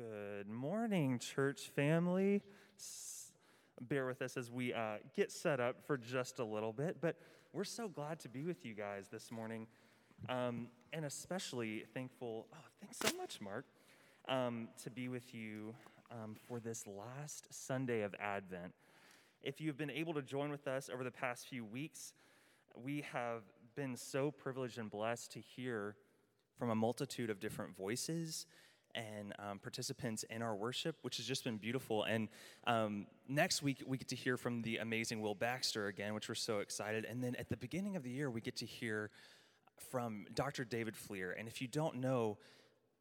Good morning, church family. Bear with us as we uh, get set up for just a little bit, but we're so glad to be with you guys this morning, um, and especially thankful. Oh, thanks so much, Mark, um, to be with you um, for this last Sunday of Advent. If you've been able to join with us over the past few weeks, we have been so privileged and blessed to hear from a multitude of different voices and um, participants in our worship, which has just been beautiful. And um, next week, we get to hear from the amazing Will Baxter again, which we're so excited. And then at the beginning of the year, we get to hear from Dr. David Fleer. And if you don't know,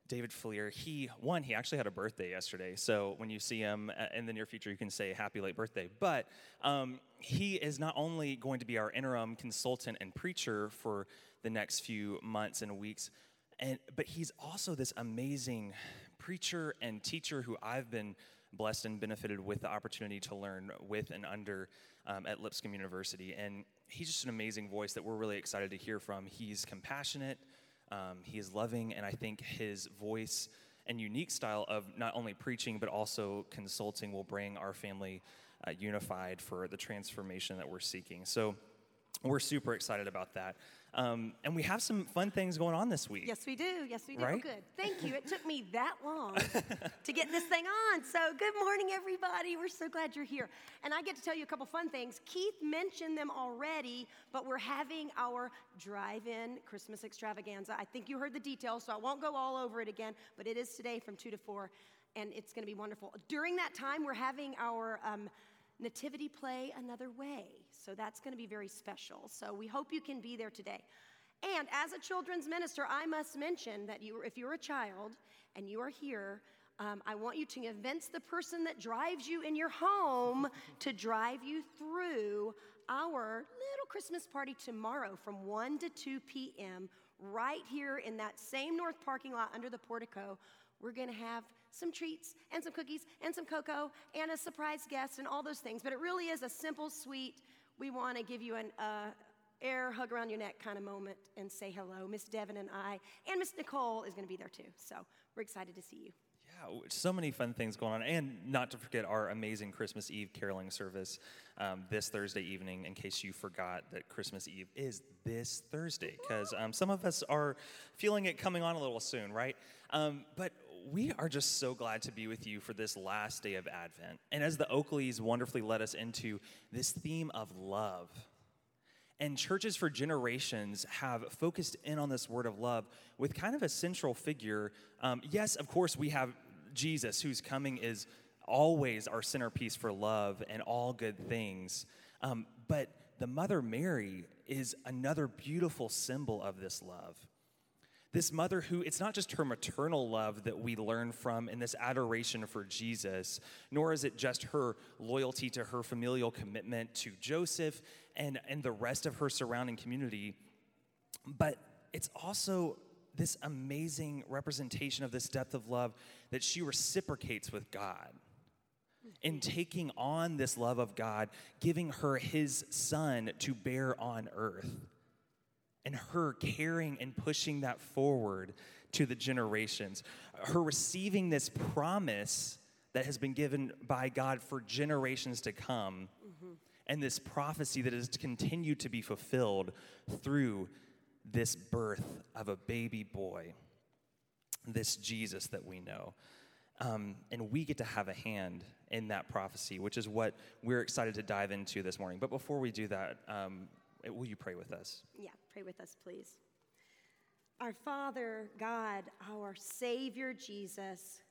David Fleer, he, one, he actually had a birthday yesterday. So when you see him uh, in the near future, you can say happy late birthday. But um, he is not only going to be our interim consultant and preacher for the next few months and weeks, and, but he's also this amazing preacher and teacher who I've been blessed and benefited with the opportunity to learn with and under um, at Lipscomb University. And he's just an amazing voice that we're really excited to hear from. He's compassionate, um, he is loving, and I think his voice and unique style of not only preaching but also consulting will bring our family uh, unified for the transformation that we're seeking. So we're super excited about that. Um, and we have some fun things going on this week. Yes, we do. Yes, we do. Right? Good. Thank you. It took me that long to get this thing on. So, good morning, everybody. We're so glad you're here. And I get to tell you a couple fun things. Keith mentioned them already, but we're having our drive in Christmas extravaganza. I think you heard the details, so I won't go all over it again, but it is today from 2 to 4, and it's going to be wonderful. During that time, we're having our um, nativity play another way. So that's going to be very special. So we hope you can be there today. And as a children's minister, I must mention that you, if you're a child and you are here, um, I want you to convince the person that drives you in your home to drive you through our little Christmas party tomorrow from 1 to 2 p.m. right here in that same north parking lot under the portico. We're going to have some treats and some cookies and some cocoa and a surprise guest and all those things. But it really is a simple, sweet, we want to give you an uh, air hug around your neck kind of moment and say hello. Miss Devin and I, and Miss Nicole is going to be there too. So we're excited to see you. Yeah, so many fun things going on. And not to forget our amazing Christmas Eve caroling service um, this Thursday evening, in case you forgot that Christmas Eve is this Thursday, because um, some of us are feeling it coming on a little soon, right? Um, but we are just so glad to be with you for this last day of Advent. And as the Oakleys wonderfully led us into this theme of love, and churches for generations have focused in on this word of love with kind of a central figure. Um, yes, of course, we have Jesus, whose coming is always our centerpiece for love and all good things. Um, but the Mother Mary is another beautiful symbol of this love. This mother who, it's not just her maternal love that we learn from in this adoration for Jesus, nor is it just her loyalty to her familial commitment to Joseph and, and the rest of her surrounding community, but it's also this amazing representation of this depth of love that she reciprocates with God. In taking on this love of God, giving her his son to bear on earth and her carrying and pushing that forward to the generations. Her receiving this promise that has been given by God for generations to come, mm-hmm. and this prophecy that is to continue to be fulfilled through this birth of a baby boy, this Jesus that we know. Um, and we get to have a hand in that prophecy, which is what we're excited to dive into this morning. But before we do that, um, Uh, will you pray with us? Yeah. Pray with us, please. Our Father, God, our Savior, Jesus,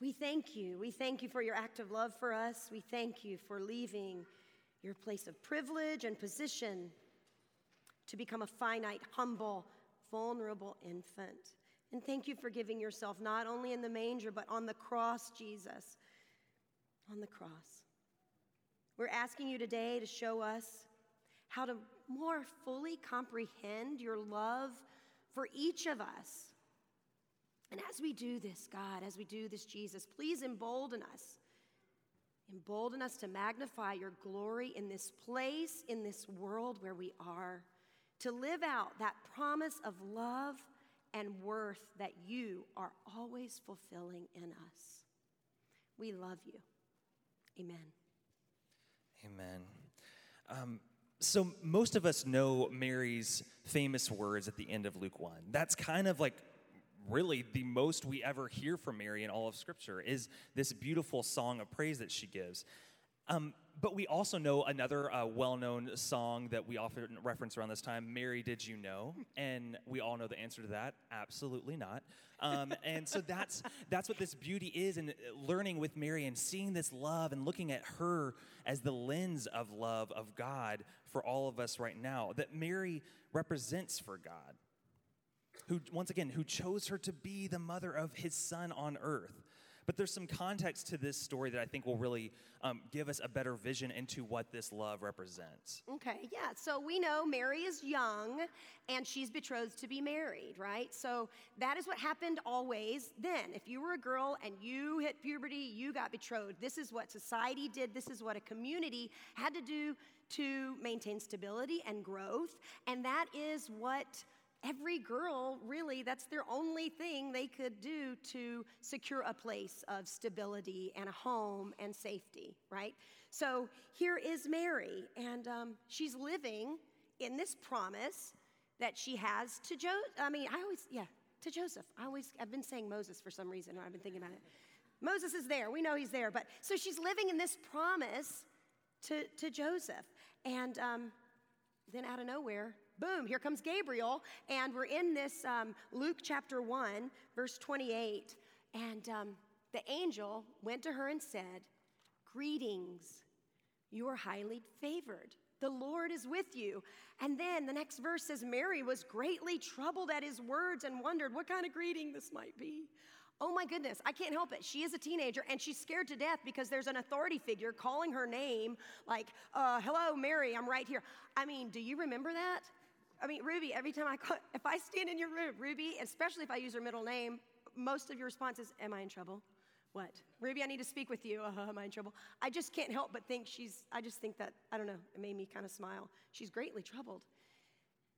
we thank you. We thank you for your act of love for us. We thank you for leaving your place of privilege and position to become a finite, humble, vulnerable infant. And thank you for giving yourself not only in the manger, but on the cross, Jesus. On the cross. We're asking you today to show us how to more fully comprehend your love for each of us. And as we do this, God, as we do this, Jesus, please embolden us. Embolden us to magnify your glory in this place, in this world where we are, to live out that promise of love and worth that you are always fulfilling in us. We love you. Amen. Amen. Um, so, most of us know Mary's famous words at the end of Luke 1. That's kind of like really the most we ever hear from Mary in all of Scripture is this beautiful song of praise that she gives. Um, but we also know another uh, well known song that we often reference around this time, Mary, Did You Know? And we all know the answer to that absolutely not. Um, and so that's, that's what this beauty is, and learning with Mary and seeing this love and looking at her as the lens of love of God for all of us right now, that Mary represents for God. Who, once again, who chose her to be the mother of his son on earth. But there's some context to this story that I think will really um, give us a better vision into what this love represents. Okay, yeah. So we know Mary is young and she's betrothed to be married, right? So that is what happened always then. If you were a girl and you hit puberty, you got betrothed. This is what society did, this is what a community had to do to maintain stability and growth. And that is what every girl, really, that's their only thing they could do to secure a place of stability and a home and safety, right? So here is Mary, and um, she's living in this promise that she has to Joseph. I mean, I always, yeah, to Joseph. I always, I've been saying Moses for some reason, I've been thinking about it. Moses is there. We know he's there. But so she's living in this promise to, to Joseph. And um, then out of nowhere, boom, here comes Gabriel. And we're in this um, Luke chapter 1, verse 28. And um, the angel went to her and said, Greetings, you are highly favored. The Lord is with you. And then the next verse says, Mary was greatly troubled at his words and wondered what kind of greeting this might be. Oh my goodness, I can't help it. She is a teenager and she's scared to death because there's an authority figure calling her name, like, uh, hello, Mary, I'm right here. I mean, do you remember that? I mean, Ruby, every time I call, if I stand in your room, Ruby, especially if I use her middle name, most of your response is, Am I in trouble? What? Ruby, I need to speak with you. Uh, am I in trouble? I just can't help but think she's, I just think that, I don't know, it made me kind of smile. She's greatly troubled.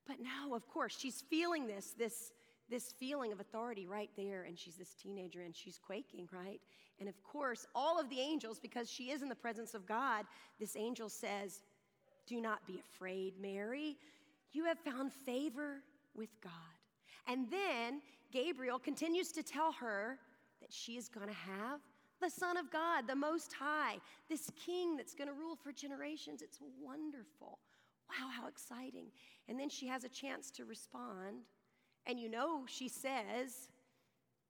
But now, of course, she's feeling this, this, this feeling of authority right there, and she's this teenager and she's quaking, right? And of course, all of the angels, because she is in the presence of God, this angel says, Do not be afraid, Mary. You have found favor with God. And then Gabriel continues to tell her that she is going to have the Son of God, the Most High, this King that's going to rule for generations. It's wonderful. Wow, how exciting. And then she has a chance to respond. And you know, she says,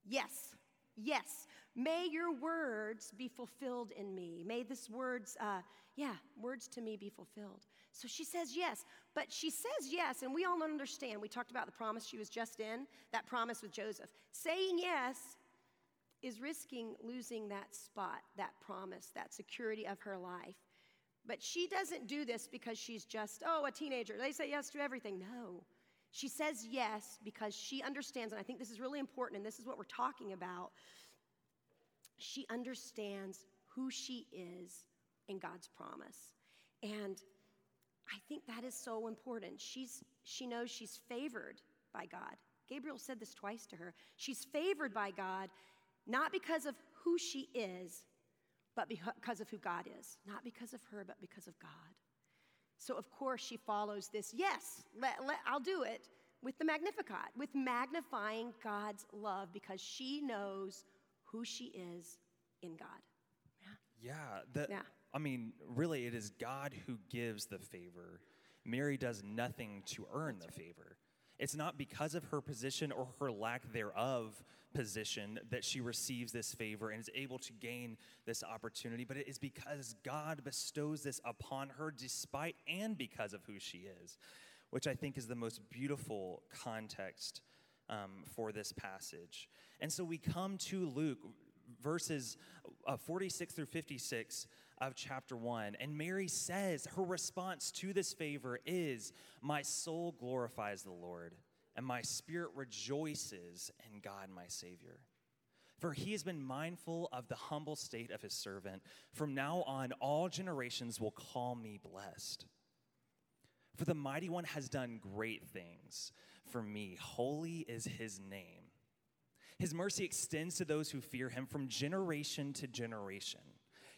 Yes, yes, may your words be fulfilled in me. May this words, uh, yeah, words to me be fulfilled. So she says yes, but she says yes, and we all understand. We talked about the promise she was just in, that promise with Joseph. Saying yes is risking losing that spot, that promise, that security of her life. But she doesn't do this because she's just, oh, a teenager. They say yes to everything. No. She says yes because she understands, and I think this is really important, and this is what we're talking about. She understands who she is in God's promise. And I think that is so important. She's, she knows she's favored by God. Gabriel said this twice to her. She's favored by God, not because of who she is, but because of who God is. Not because of her, but because of God. So, of course, she follows this yes, let, let, I'll do it with the Magnificat, with magnifying God's love because she knows who she is in God. Yeah. Yeah. The, yeah. I mean, really, it is God who gives the favor. Mary does nothing to earn the favor. It's not because of her position or her lack thereof position that she receives this favor and is able to gain this opportunity, but it is because God bestows this upon her despite and because of who she is, which I think is the most beautiful context um, for this passage. And so we come to Luke, verses uh, 46 through 56 of chapter 1. And Mary says her response to this favor is, My soul glorifies the Lord, and my spirit rejoices in God my Savior. For he has been mindful of the humble state of his servant. From now on, all generations will call me blessed. For the mighty one has done great things. for me. Holy is his name. His mercy extends to those who fear him from generation to generation.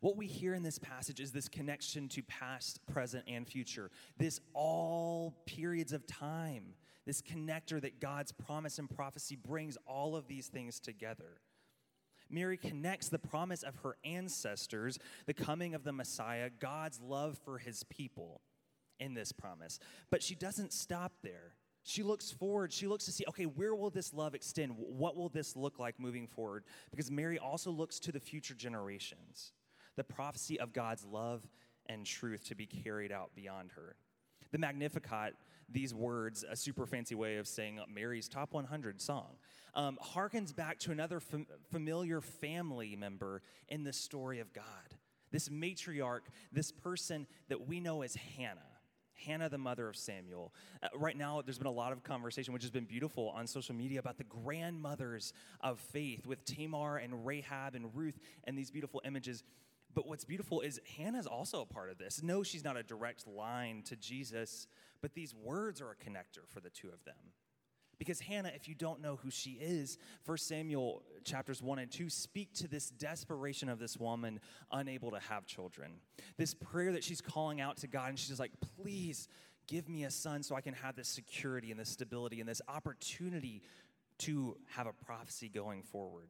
What we hear in this passage is this connection to past, present, and future, this all periods of time, this connector that God's promise and prophecy brings all of these things together. Mary connects the promise of her ancestors, the coming of the Messiah, God's love for his people in this promise. But she doesn't stop there. She looks forward. She looks to see, okay, where will this love extend? What will this look like moving forward? Because Mary also looks to the future generations, the prophecy of God's love and truth to be carried out beyond her. The Magnificat, these words, a super fancy way of saying Mary's top 100 song, um, harkens back to another fam- familiar family member in the story of God. This matriarch, this person that we know as Hannah. Hannah, the mother of Samuel. Uh, right now, there's been a lot of conversation, which has been beautiful on social media, about the grandmothers of faith with Tamar and Rahab and Ruth and these beautiful images. But what's beautiful is Hannah's also a part of this. No, she's not a direct line to Jesus, but these words are a connector for the two of them. Because Hannah, if you don't know who she is, 1 Samuel chapters 1 and 2 speak to this desperation of this woman unable to have children. This prayer that she's calling out to God, and she's like, please give me a son so I can have this security and this stability and this opportunity to have a prophecy going forward.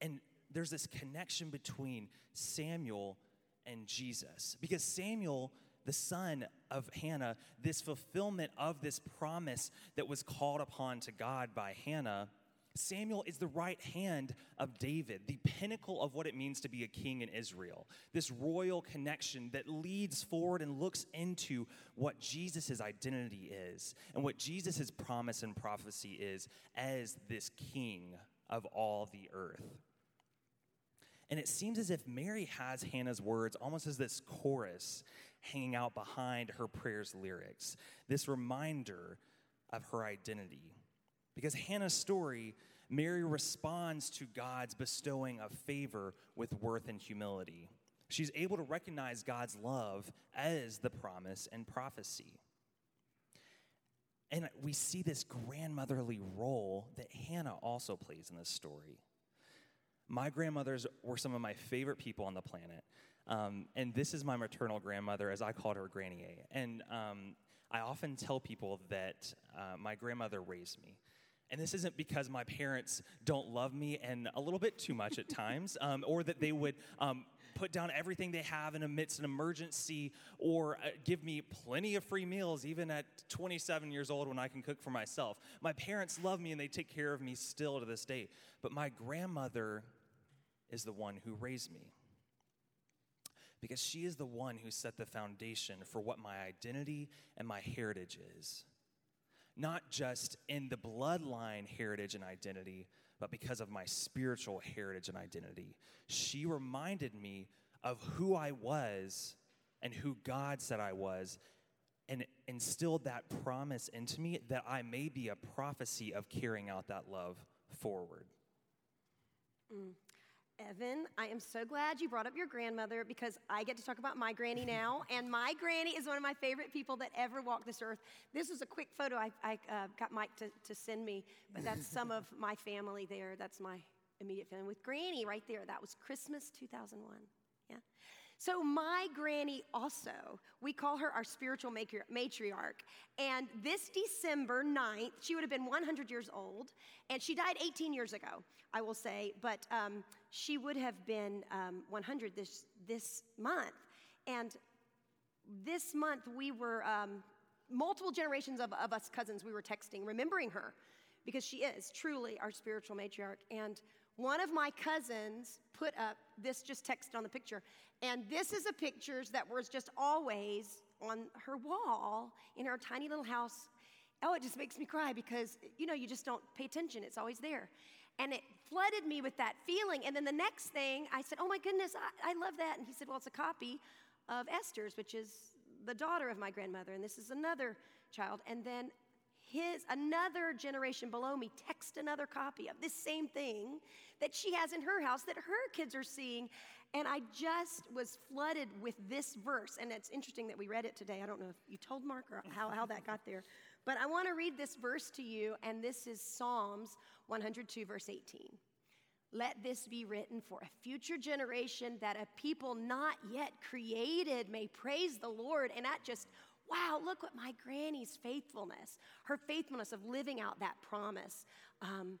And there's this connection between Samuel and Jesus. Because Samuel the son of Hannah, this fulfillment of this promise that was called upon to God by Hannah, Samuel is the right hand of David, the pinnacle of what it means to be a king in Israel. This royal connection that leads forward and looks into what Jesus' identity is and what Jesus' promise and prophecy is as this king of all the earth. And it seems as if Mary has Hannah's words almost as this chorus hanging out behind her prayer's lyrics, this reminder of her identity. Because Hannah's story, Mary responds to God's bestowing of favor with worth and humility. She's able to recognize God's love as the promise and prophecy. And we see this grandmotherly role that Hannah also plays in this story. My grandmothers were some of my favorite people on the planet. Um, and this is my maternal grandmother, as I called her Granny A. And um, I often tell people that uh, my grandmother raised me. And this isn't because my parents don't love me and a little bit too much at times, um, or that they would um, put down everything they have in amidst an emergency, or uh, give me plenty of free meals even at 27 years old when I can cook for myself. My parents love me and they take care of me still to this day. But my grandmother is the one who raised me because she is the one who set the foundation for what my identity and my heritage is. Not just in the bloodline heritage and identity, but because of my spiritual heritage and identity. She reminded me of who I was and who God said I was, and instilled that promise into me that I may be a prophecy of carrying out that love forward. Mm. Evan, I am so glad you brought up your grandmother because I get to talk about my granny now. and my granny is one of my favorite people that ever walked this earth. This is a quick photo I, I uh, got Mike to, to send me, but that's some of my family there. That's my immediate family with Granny right there. That was Christmas 2001. Yeah. So, my granny also, we call her our spiritual matriarch. And this December 9th, she would have been 100 years old. And she died 18 years ago, I will say. But um, she would have been um, 100 this, this month. And this month, we were, um, multiple generations of, of us cousins, we were texting, remembering her, because she is truly our spiritual matriarch. And one of my cousins put up this just text on the picture and this is a picture that was just always on her wall in her tiny little house oh, it just makes me cry because, you know, you just don't pay attention. It's always there. And it flooded me with that feeling. And then the next thing, I said, oh my goodness, I, I love that. And he said, well, it's a copy of Esther's, which is the daughter of my grandmother. And this is another child. And then his another generation below me text another copy of this same thing that she has in her house that her kids are seeing. And i just was flooded with this verse. And it's interesting that we read it today. I don't know if you told mark or how, how that got there. But i want to read this verse to you. And this is psalms 102 verse 18 let this be written for a future generation that a people not yet created may praise the lord and that just wow, look what my granny's faithfulness, her faithfulness of living out that promise um,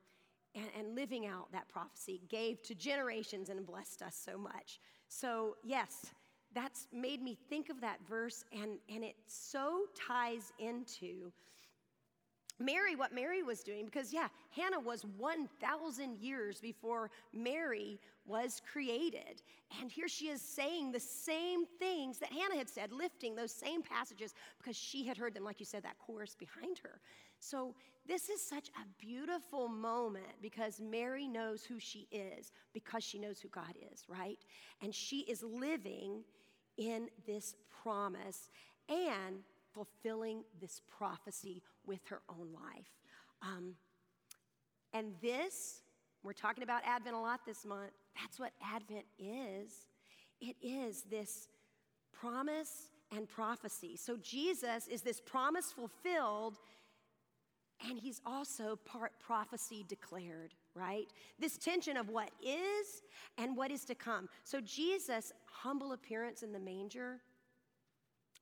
and, and living out that prophecy gave to generations and blessed us so much. So, yes, that's made me think of that verse, and, and it so ties into Mary, what Mary was doing, because yeah, Hannah was 1,000 years before Mary was created. And here she is saying the same things that Hannah had said, lifting those same passages because she had heard them, like you said, that chorus behind her. So this is such a beautiful moment because Mary knows who she is because she knows who God is, right? And she is living in this promise. And fulfilling this prophecy with her own life. Um, and this, we're talking about Advent a lot this month. That's what Advent is. It is this promise and prophecy. So Jesus is this promise fulfilled, and he's also part prophecy declared, right? This tension of what is and what is to come. So Jesus' humble appearance in the manger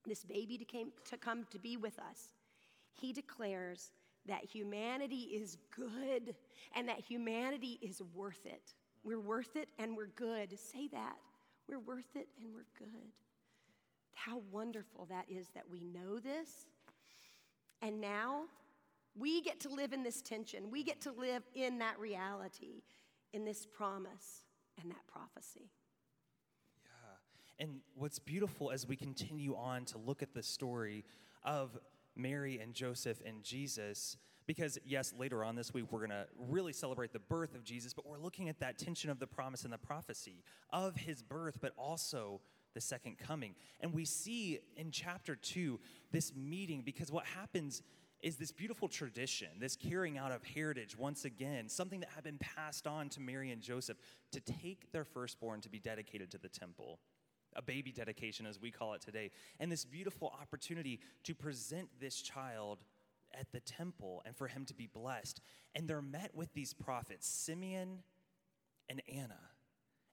this baby to, came, to come to be with us, he declares that humanity is good and that humanity is worth it. We're worth it and we're good. Say that. We're worth it and we're good. How wonderful that is that we know this. And now we get to live in this tension. We get to live in that reality, in this promise and that prophecy. Yeah. And what's beautiful as we continue on to look at the story of Mary and Joseph and Jesus, because yes, later on this week we're going to really celebrate the birth of Jesus, but we're looking at that tension of the promise and the prophecy of his birth, but also the second coming. And we see in chapter two this meeting because what happens is this beautiful tradition, this carrying out of heritage once again, something that had been passed on to Mary and Joseph to take their firstborn to be dedicated to the temple a baby dedication, as we call it today, and this beautiful opportunity to present this child at the temple and for him to be blessed. And they're met with these prophets, Simeon and Anna.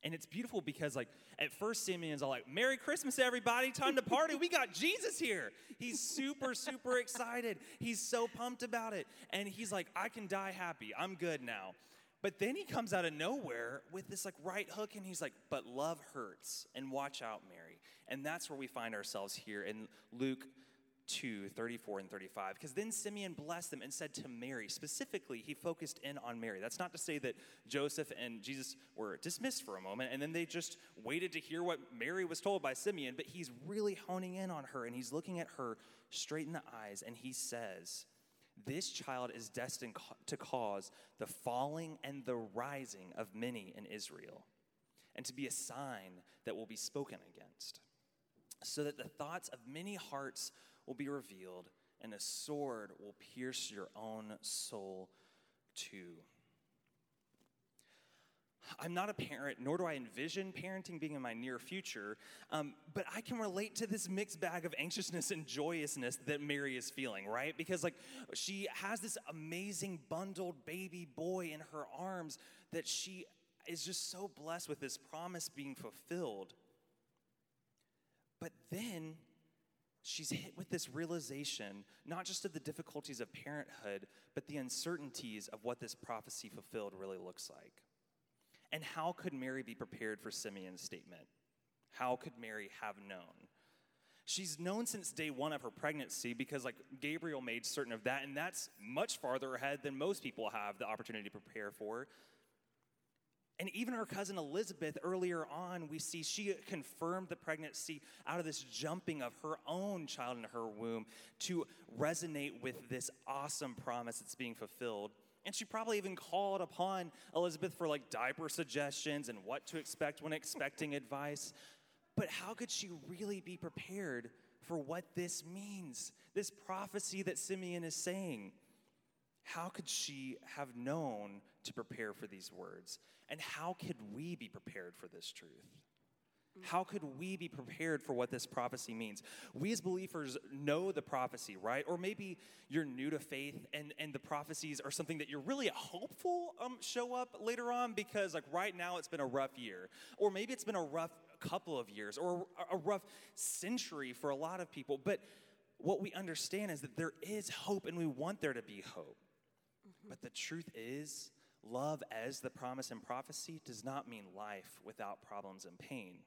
And it's beautiful because, like, at first, Simeon's all like, Merry Christmas, everybody, time to party. We got Jesus here. He's super, super excited. He's so pumped about it. And he's like, I can die happy. I'm good now. But then he comes out of nowhere with this like right hook and he's like, but love hurts and watch out, Mary. And that's where we find ourselves here in Luke 2 34 and 35. Because then Simeon blessed them and said to Mary, specifically, he focused in on Mary. That's not to say that Joseph and Jesus were dismissed for a moment and then they just waited to hear what Mary was told by Simeon, but he's really honing in on her and he's looking at her straight in the eyes and he says, this child is destined to cause the falling and the rising of many in Israel, and to be a sign that will be spoken against, so that the thoughts of many hearts will be revealed, and a sword will pierce your own soul too. I'm not a parent, nor do I envision parenting being in my near future, um, but I can relate to this mixed bag of anxiousness and joyousness that Mary is feeling, right? Because, like, she has this amazing bundled baby boy in her arms that she is just so blessed with this promise being fulfilled. But then she's hit with this realization, not just of the difficulties of parenthood, but the uncertainties of what this prophecy fulfilled really looks like. And how could Mary be prepared for Simeon's statement? How could Mary have known? She's known since day one of her pregnancy because, like, Gabriel made certain of that, and that's much farther ahead than most people have the opportunity to prepare for. And even her cousin Elizabeth, earlier on, we see she confirmed the pregnancy out of this jumping of her own child in her womb to resonate with this awesome promise that's being fulfilled. And she probably even called upon Elizabeth for like diaper suggestions and what to expect when expecting advice. But how could she really be prepared for what this means? This prophecy that Simeon is saying. How could she have known to prepare for these words? And how could we be prepared for this truth? How could we be prepared for what this prophecy means? We as believers know the prophecy, right? Or maybe you're new to faith and, and the prophecies are something that you're really hopeful um, show up later on because, like, right now it's been a rough year. Or maybe it's been a rough couple of years or a rough century for a lot of people. But what we understand is that there is hope and we want there to be hope. Mm-hmm. But the truth is, love as the promise and prophecy does not mean life without problems and pain.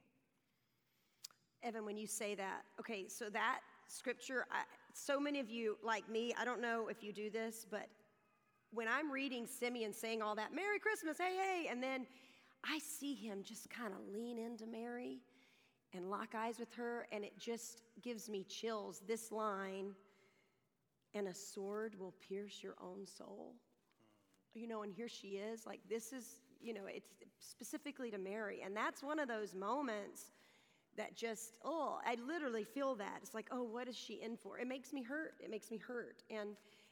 Evan, when you say that, okay, so that scripture, I, so many of you, like me, I don't know if you do this, but when I'm reading Simeon saying all that, Merry Christmas, hey, hey, and then I see him just kind of lean into Mary and lock eyes with her, and it just gives me chills. This line, and a sword will pierce your own soul. You know, and here she is, like, this is, you know, it's specifically to Mary. And that's one of those moments that just, oh, I literally feel that. It's like, oh, what is she in for? It makes me hurt. It makes me hurt. And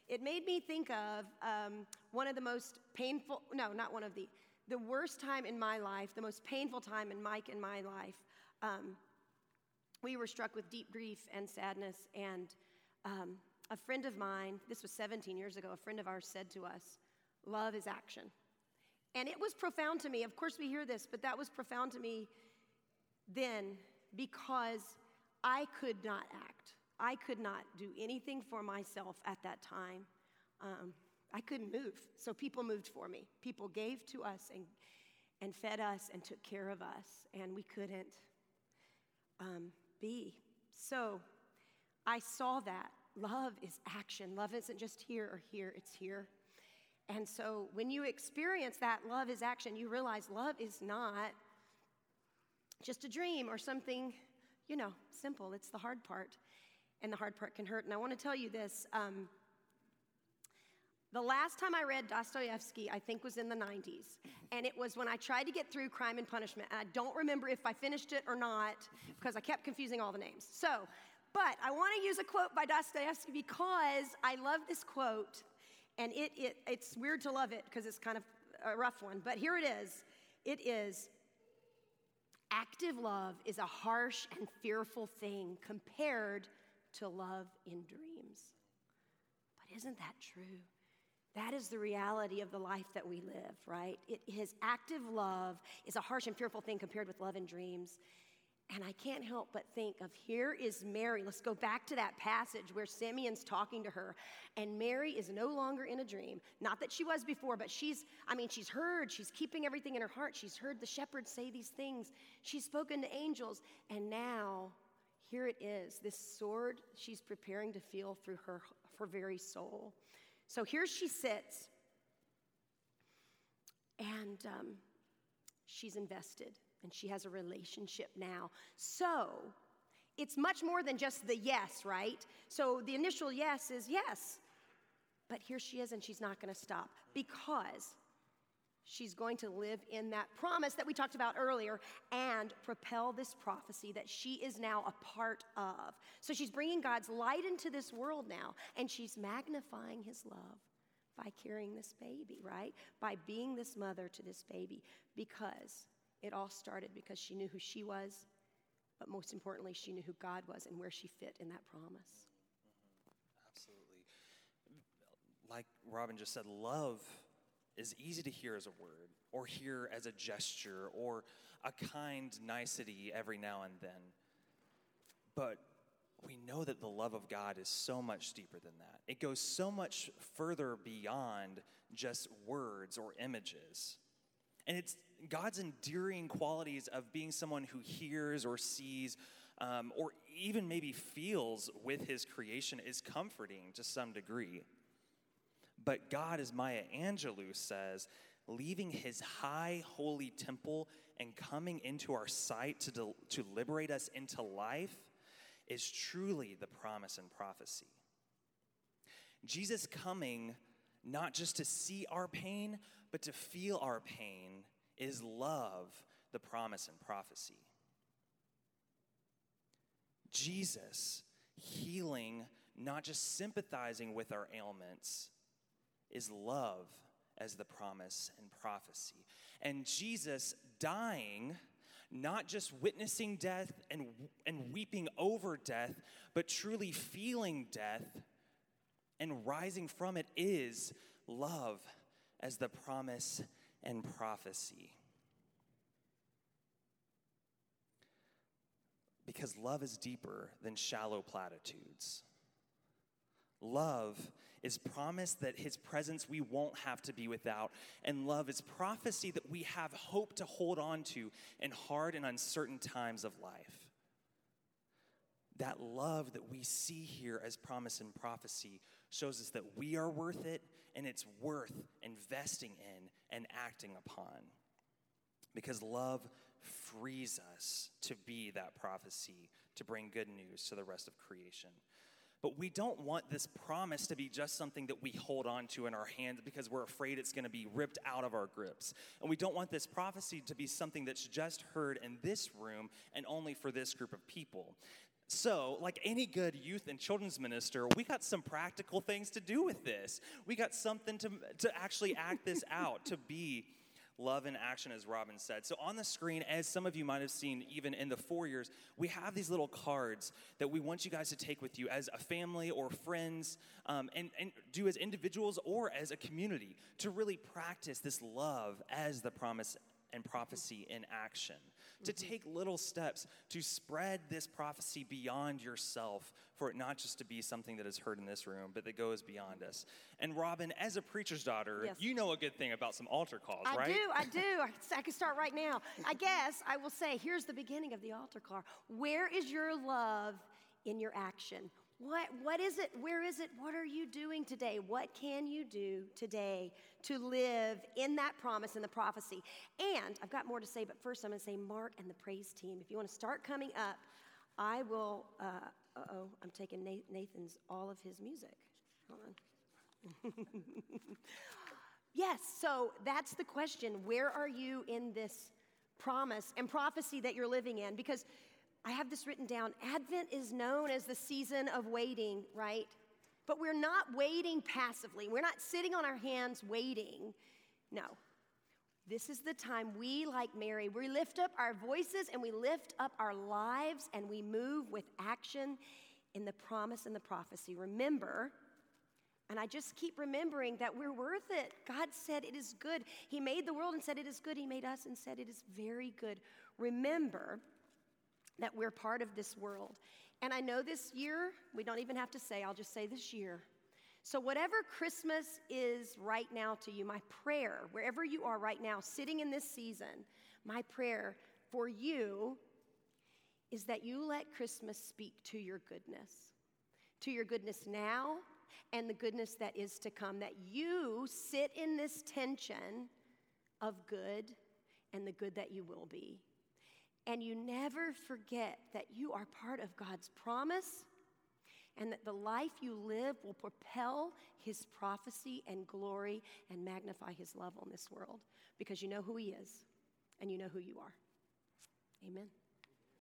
it made me think of um, one of the most painful, no, not one of the, the worst time in my life, the most painful time in Mike and my life. Um, we were struck with deep grief and sadness, and um, a friend of mine, this was 17 years ago, a friend of ours said to us, Love is action. And it was profound to me. Of course, we hear this, but that was profound to me then because I could not act. I could not do anything for myself at that time. Um, I couldn't move. So people moved for me. People gave to us and, and fed us and took care of us, and we couldn't um, be. So I saw that. Love is action. Love isn't just here or here, it's here. And so when you experience that love is action, you realize love is not just a dream or something, you know, simple. It's the hard part. And the hard part can hurt. And I want to tell you this. Um, the last time I read Dostoevsky, I think, was in the 90s. And it was when I tried to get through Crime and Punishment. And I don't remember if I finished it or not because I kept confusing all the names. So, but I want to use a quote by Dostoevsky because I love this quote. And it, it, it's weird to love it because it's kind of a rough one. But here it is it is active love is a harsh and fearful thing compared to love in dreams. But isn't that true? That is the reality of the life that we live, right? It, his active love is a harsh and fearful thing compared with love and dreams. And I can't help but think of here is Mary. Let's go back to that passage where Simeon's talking to her. And Mary is no longer in a dream. Not that she was before, but she's, I mean, she's heard, she's keeping everything in her heart. She's heard the shepherds say these things. She's spoken to angels. And now, here it is this sword she's preparing to feel through her, her very soul. So here she sits, and um, she's invested, and she has a relationship now. So it's much more than just the yes, right? So the initial yes is yes, but here she is, and she's not going to stop because she's going to live in that promise that we talked about earlier and propel this prophecy that she is now a part of. So she's bringing God's light into this world now, and she's magnifying his love by carrying this baby, right? By being this mother to this baby, because it all started because she knew who she was, but most importantly, she knew who God was and where she fit in that promise. Absolutely. Like Robin just said, love is easy to hear as a word, or hear as a gesture, or a kind nicety every now and then. But we know that the love of God is so much deeper than that. It goes so much further beyond just words or images. And it's God's endearing qualities of being someone who hears or sees um, or even maybe feels with his creation is comforting to some degree. But God, as Maya Angelou says, leaving his high holy temple and coming into our sight to, del- to liberate us into life is truly the promise and prophecy. Jesus coming not just to see our pain, but to feel our pain is love, the promise and prophecy. Jesus healing, not just sympathizing with our ailments, is love as the promise and prophecy. And Jesus dying, not just witnessing death and, and weeping over death, but truly feeling death and rising from it is love as the promise and prophecy. Because love is deeper than shallow platitudes. Love is promise that his presence we won't have to be without. And love is prophecy that we have hope to hold on to in hard and uncertain times of life. That love that we see here as promise and prophecy shows us that we are worth it and it's worth investing in and acting upon. Because love frees us to be that prophecy, to bring good news to the rest of creation. But we don't want this promise to be just something that we hold on to in our hands because we're afraid it's going to be ripped out of our grips. And we don't want this prophecy to be something that's just heard in this room and only for this group of people. So, like any good youth and children's minister, we got some practical things to do with this. We got something to, to actually act this out, to be love in action, as Robin said. So, on the screen, as some of you might have seen even in the four years, we have these little cards that we want you guys to take with you as a family or friends um, and, and do as individuals or as a community to really practice this love as the promise and prophecy in action. To mm-hmm. take little steps to spread this prophecy beyond yourself, for it not just to be something that is heard in this room, but that goes beyond us. And Robin, as a preacher's daughter, yes. you know a good thing about some altar calls, I right? I do, I do. I can start right now. I guess I will say here's the beginning of the altar call. Where is your love in your action? What, what is it? Where is it? What are you doing today? What can you do today to live in that promise and the prophecy? And I've got more to say, but first I'm going to say Mark and the praise team. If you want to start coming up, I will. Uh oh, I'm taking Nathan's all of his music. Hold on. yes, so that's the question. Where are you in this promise and prophecy that you're living in? Because I have this written down. Advent is known as the season of waiting, right? But we're not waiting passively. We're not sitting on our hands waiting. No. This is the time we, like Mary, we lift up our voices and we lift up our lives and we move with action in the promise and the prophecy. Remember, and I just keep remembering that we're worth it. God said it is good. He made the world and said it is good. He made us and said it is very good. Remember, that we're part of this world. And I know this year, we don't even have to say, I'll just say this year. So, whatever Christmas is right now to you, my prayer, wherever you are right now, sitting in this season, my prayer for you is that you let Christmas speak to your goodness, to your goodness now and the goodness that is to come, that you sit in this tension of good and the good that you will be. And you never forget that you are part of God's promise and that the life you live will propel his prophecy and glory and magnify his love on this world because you know who he is and you know who you are. Amen.